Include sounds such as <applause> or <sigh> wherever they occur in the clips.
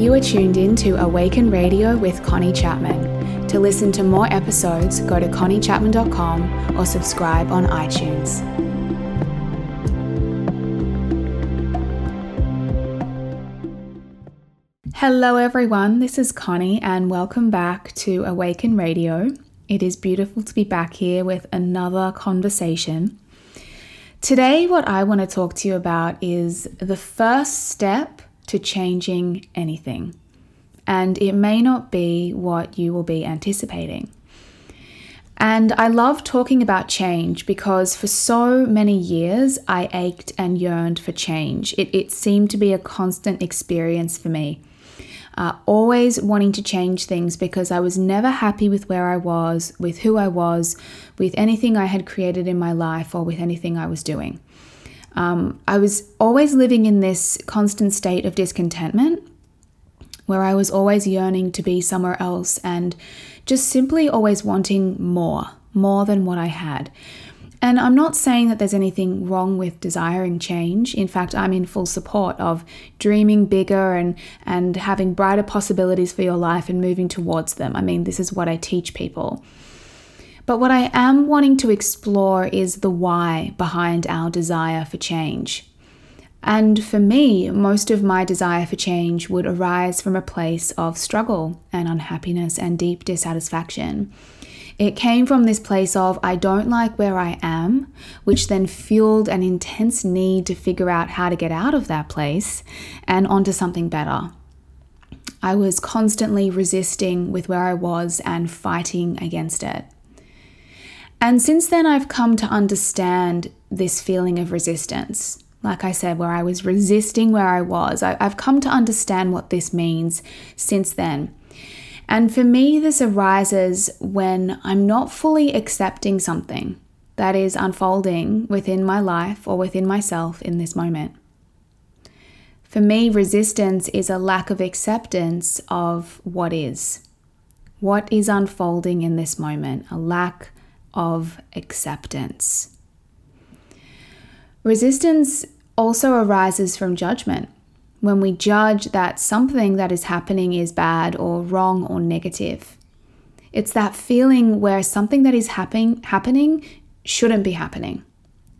You are tuned in to Awaken Radio with Connie Chapman. To listen to more episodes, go to conniechapman.com or subscribe on iTunes. Hello, everyone. This is Connie, and welcome back to Awaken Radio. It is beautiful to be back here with another conversation. Today, what I want to talk to you about is the first step to changing anything. And it may not be what you will be anticipating. And I love talking about change because for so many years I ached and yearned for change. It, it seemed to be a constant experience for me. Uh, always wanting to change things because I was never happy with where I was, with who I was, with anything I had created in my life, or with anything I was doing. Um, I was always living in this constant state of discontentment where I was always yearning to be somewhere else and just simply always wanting more, more than what I had. And I'm not saying that there's anything wrong with desiring change. In fact, I'm in full support of dreaming bigger and, and having brighter possibilities for your life and moving towards them. I mean, this is what I teach people. But what I am wanting to explore is the why behind our desire for change. And for me, most of my desire for change would arise from a place of struggle and unhappiness and deep dissatisfaction. It came from this place of, I don't like where I am, which then fueled an intense need to figure out how to get out of that place and onto something better. I was constantly resisting with where I was and fighting against it. And since then, I've come to understand this feeling of resistance. Like I said, where I was resisting where I was, I, have come to understand what this means since then. And for me, this arises when I'm not fully accepting something that is unfolding within my life or within myself in this moment. For me, resistance is a lack of acceptance of what is, what is unfolding in this moment, a lack of acceptance. Resistance also arises from judgment. When we judge that something that is happening is bad or wrong or negative. It's that feeling where something that is happen- happening shouldn't be happening.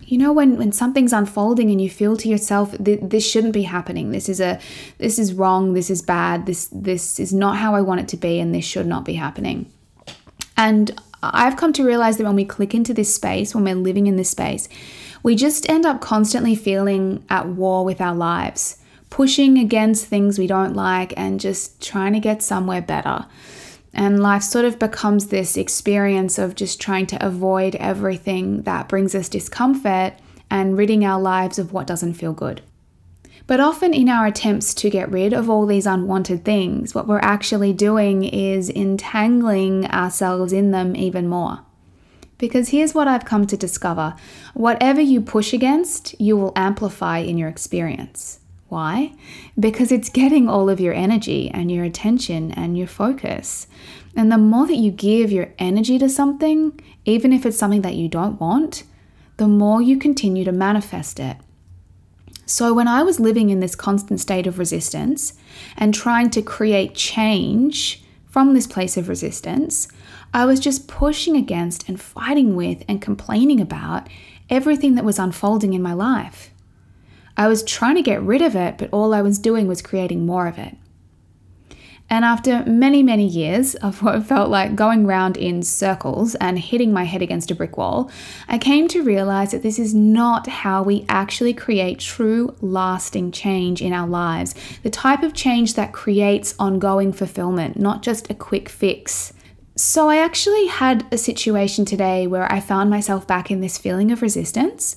You know when, when something's unfolding and you feel to yourself this shouldn't be happening. This is a this is wrong, this is bad. This this is not how I want it to be and this should not be happening. And I've come to realize that when we click into this space, when we're living in this space, we just end up constantly feeling at war with our lives, pushing against things we don't like and just trying to get somewhere better. And life sort of becomes this experience of just trying to avoid everything that brings us discomfort and ridding our lives of what doesn't feel good. But often, in our attempts to get rid of all these unwanted things, what we're actually doing is entangling ourselves in them even more. Because here's what I've come to discover whatever you push against, you will amplify in your experience. Why? Because it's getting all of your energy and your attention and your focus. And the more that you give your energy to something, even if it's something that you don't want, the more you continue to manifest it. So, when I was living in this constant state of resistance and trying to create change from this place of resistance, I was just pushing against and fighting with and complaining about everything that was unfolding in my life. I was trying to get rid of it, but all I was doing was creating more of it. And after many, many years of <laughs> what felt like going round in circles and hitting my head against a brick wall, I came to realize that this is not how we actually create true, lasting change in our lives. The type of change that creates ongoing fulfillment, not just a quick fix. So, I actually had a situation today where I found myself back in this feeling of resistance.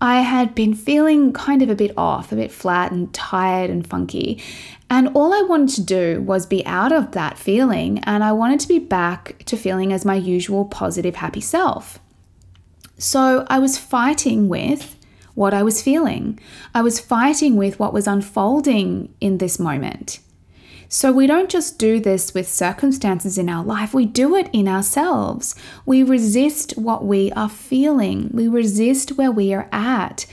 I had been feeling kind of a bit off, a bit flat and tired and funky. And all I wanted to do was be out of that feeling, and I wanted to be back to feeling as my usual positive, happy self. So I was fighting with what I was feeling. I was fighting with what was unfolding in this moment. So we don't just do this with circumstances in our life, we do it in ourselves. We resist what we are feeling, we resist where we are at.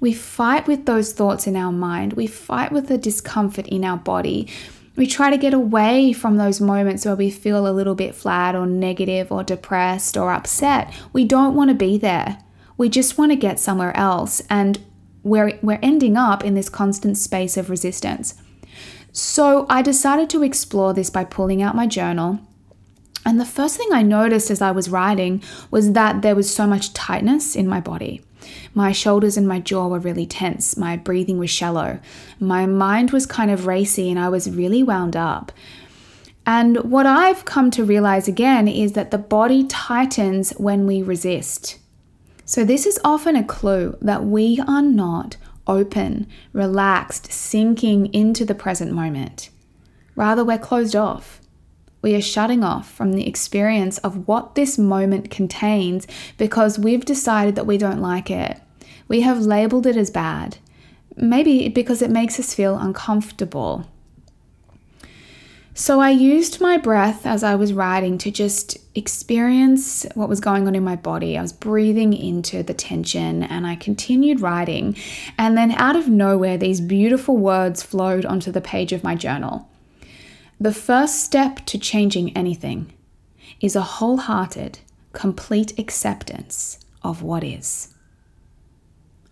We fight with those thoughts in our mind, we fight with the discomfort in our body. We try to get away from those moments where we feel a little bit flat or negative or depressed or upset. We don't want to be there. We just want to get somewhere else. And we're, we're ending up in this constant space of resistance. So I decided to explore this by pulling out my journal. And the first thing I noticed as I was writing was that there was so much tightness in my body. My shoulders and my jaw were really tense. My breathing was shallow. My mind was kind of racy and I was really wound up. And what I've come to realize again is that the body tightens when we resist. So, this is often a clue that we are not open, relaxed, sinking into the present moment. Rather, we're closed off. We are shutting off from the experience of what this moment contains because we've decided that we don't like it. We have labeled it as bad, maybe because it makes us feel uncomfortable. So I used my breath as I was writing to just experience what was going on in my body. I was breathing into the tension and I continued writing. And then out of nowhere, these beautiful words flowed onto the page of my journal. The first step to changing anything is a wholehearted, complete acceptance of what is.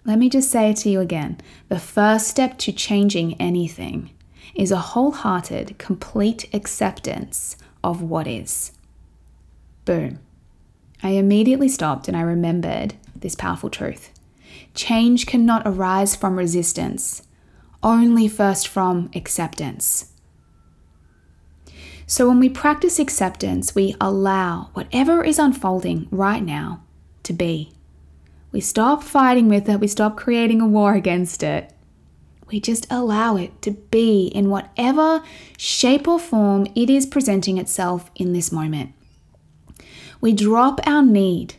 Let me just say it to you again. The first step to changing anything is a wholehearted, complete acceptance of what is. Boom. I immediately stopped and I remembered this powerful truth. Change cannot arise from resistance, only first from acceptance. So, when we practice acceptance, we allow whatever is unfolding right now to be. We stop fighting with it, we stop creating a war against it. We just allow it to be in whatever shape or form it is presenting itself in this moment. We drop our need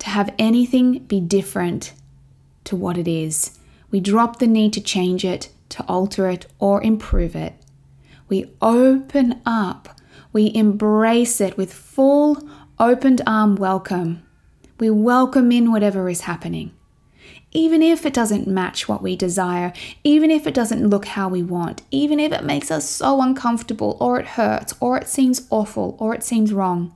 to have anything be different to what it is. We drop the need to change it, to alter it, or improve it we open up, we embrace it with full, opened arm welcome. We welcome in whatever is happening. Even if it doesn't match what we desire, even if it doesn't look how we want, even if it makes us so uncomfortable, or it hurts, or it seems awful, or it seems wrong,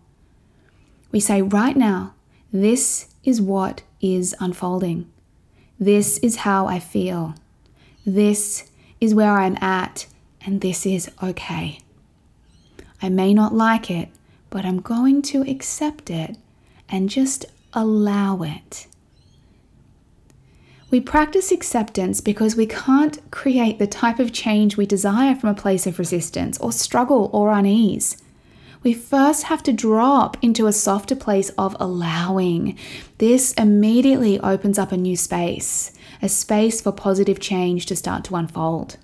we say right now, this is what is unfolding. This is how I feel. This is where I'm at and this is okay. I may not like it, but I'm going to accept it and just allow it. We practice acceptance because we can't create the type of change we desire from a place of resistance or struggle or unease. We first have to drop into a softer place of allowing. This immediately opens up a new space, a space for positive change to start to unfold.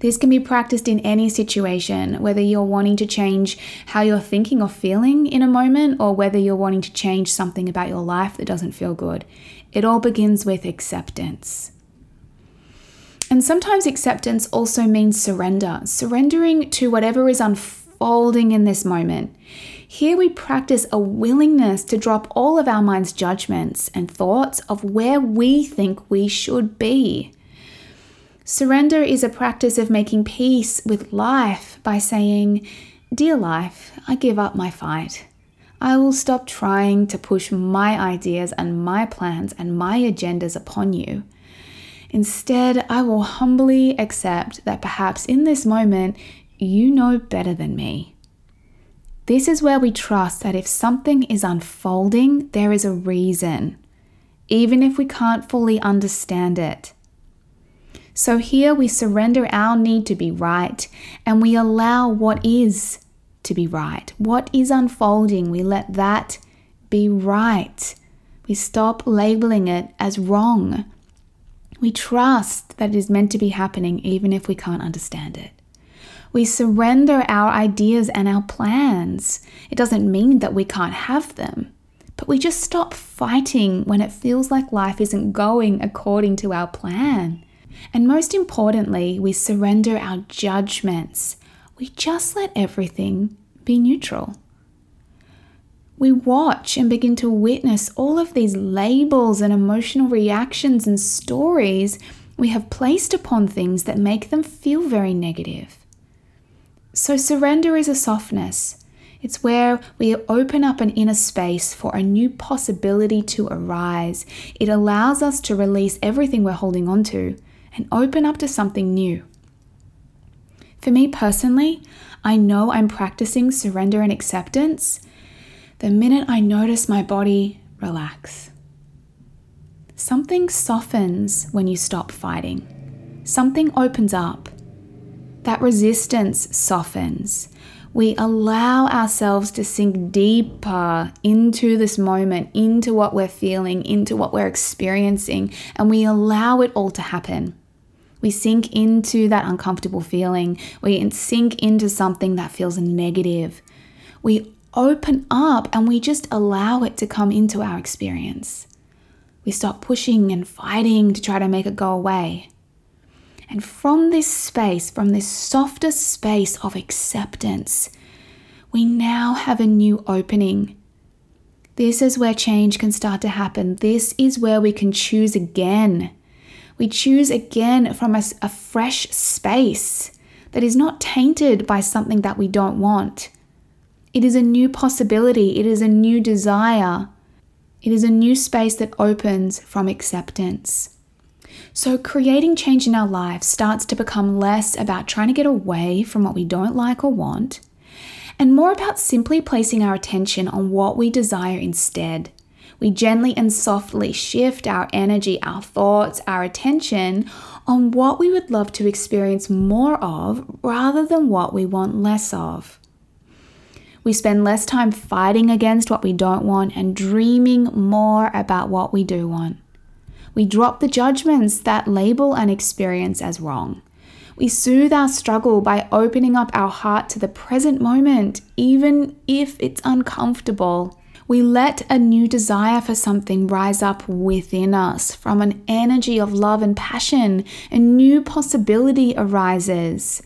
This can be practiced in any situation, whether you're wanting to change how you're thinking or feeling in a moment, or whether you're wanting to change something about your life that doesn't feel good. It all begins with acceptance. And sometimes acceptance also means surrender, surrendering to whatever is unfolding in this moment. Here we practice a willingness to drop all of our mind's judgments and thoughts of where we think we should be. Surrender is a practice of making peace with life by saying, Dear life, I give up my fight. I will stop trying to push my ideas and my plans and my agendas upon you. Instead, I will humbly accept that perhaps in this moment you know better than me. This is where we trust that if something is unfolding, there is a reason, even if we can't fully understand it. So here we surrender our need to be right and we allow what is to be right. What is unfolding, we let that be right. We stop labeling it as wrong. We trust that it is meant to be happening even if we can't understand it. We surrender our ideas and our plans. It doesn't mean that we can't have them, but we just stop fighting when it feels like life isn't going according to our plan. And most importantly, we surrender our judgments. We just let everything be neutral. We watch and begin to witness all of these labels and emotional reactions and stories we have placed upon things that make them feel very negative. So, surrender is a softness. It's where we open up an inner space for a new possibility to arise. It allows us to release everything we're holding on to and open up to something new. For me personally, I know I'm practicing surrender and acceptance the minute I notice my body relax. Something softens when you stop fighting. Something opens up. That resistance softens. We allow ourselves to sink deeper into this moment, into what we're feeling, into what we're experiencing, and we allow it all to happen. We sink into that uncomfortable feeling. We sink into something that feels negative. We open up and we just allow it to come into our experience. We stop pushing and fighting to try to make it go away. And from this space, from this softer space of acceptance, we now have a new opening. This is where change can start to happen. This is where we can choose again. We choose again from a, a fresh space that is not tainted by something that we don't want. It is a new possibility, it is a new desire, it is a new space that opens from acceptance. So, creating change in our lives starts to become less about trying to get away from what we don't like or want, and more about simply placing our attention on what we desire instead we gently and softly shift our energy, our thoughts, our attention on what we would love to experience more of rather than what we want less of. We spend less time fighting against what we don't want and dreaming more about what we do want. We drop the judgments that label an experience as wrong. We soothe our struggle by opening up our heart to the present moment, even if it's uncomfortable we let a new desire for something rise up within us from an energy of love and passion. A new possibility arises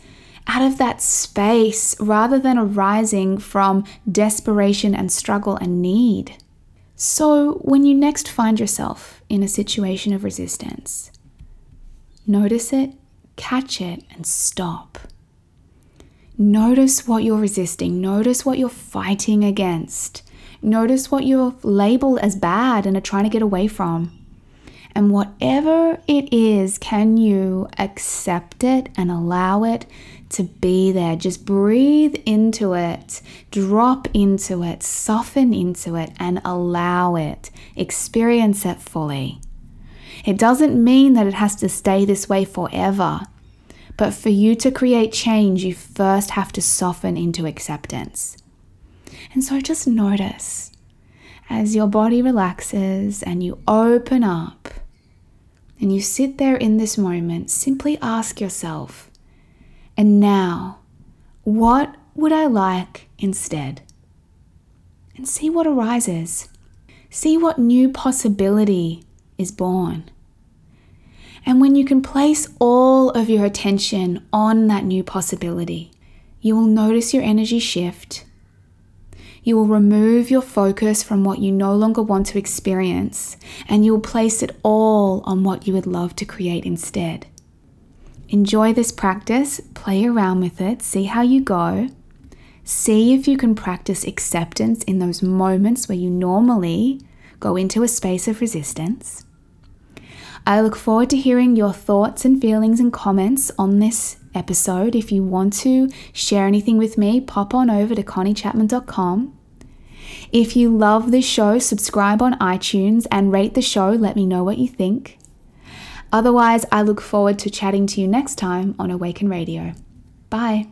out of that space rather than arising from desperation and struggle and need. So, when you next find yourself in a situation of resistance, notice it, catch it, and stop. Notice what you're resisting, notice what you're fighting against. Notice what you're labeled as bad and are trying to get away from. And whatever it is, can you accept it and allow it to be there? Just breathe into it, drop into it, soften into it, and allow it. Experience it fully. It doesn't mean that it has to stay this way forever. But for you to create change, you first have to soften into acceptance. And so just notice as your body relaxes and you open up and you sit there in this moment, simply ask yourself, and now, what would I like instead? And see what arises. See what new possibility is born. And when you can place all of your attention on that new possibility, you will notice your energy shift you will remove your focus from what you no longer want to experience and you will place it all on what you would love to create instead. Enjoy this practice, play around with it, see how you go. See if you can practice acceptance in those moments where you normally go into a space of resistance. I look forward to hearing your thoughts and feelings and comments on this episode. If you want to share anything with me, pop on over to conniechapman.com. If you love the show, subscribe on iTunes and rate the show. Let me know what you think. Otherwise, I look forward to chatting to you next time on Awaken Radio. Bye.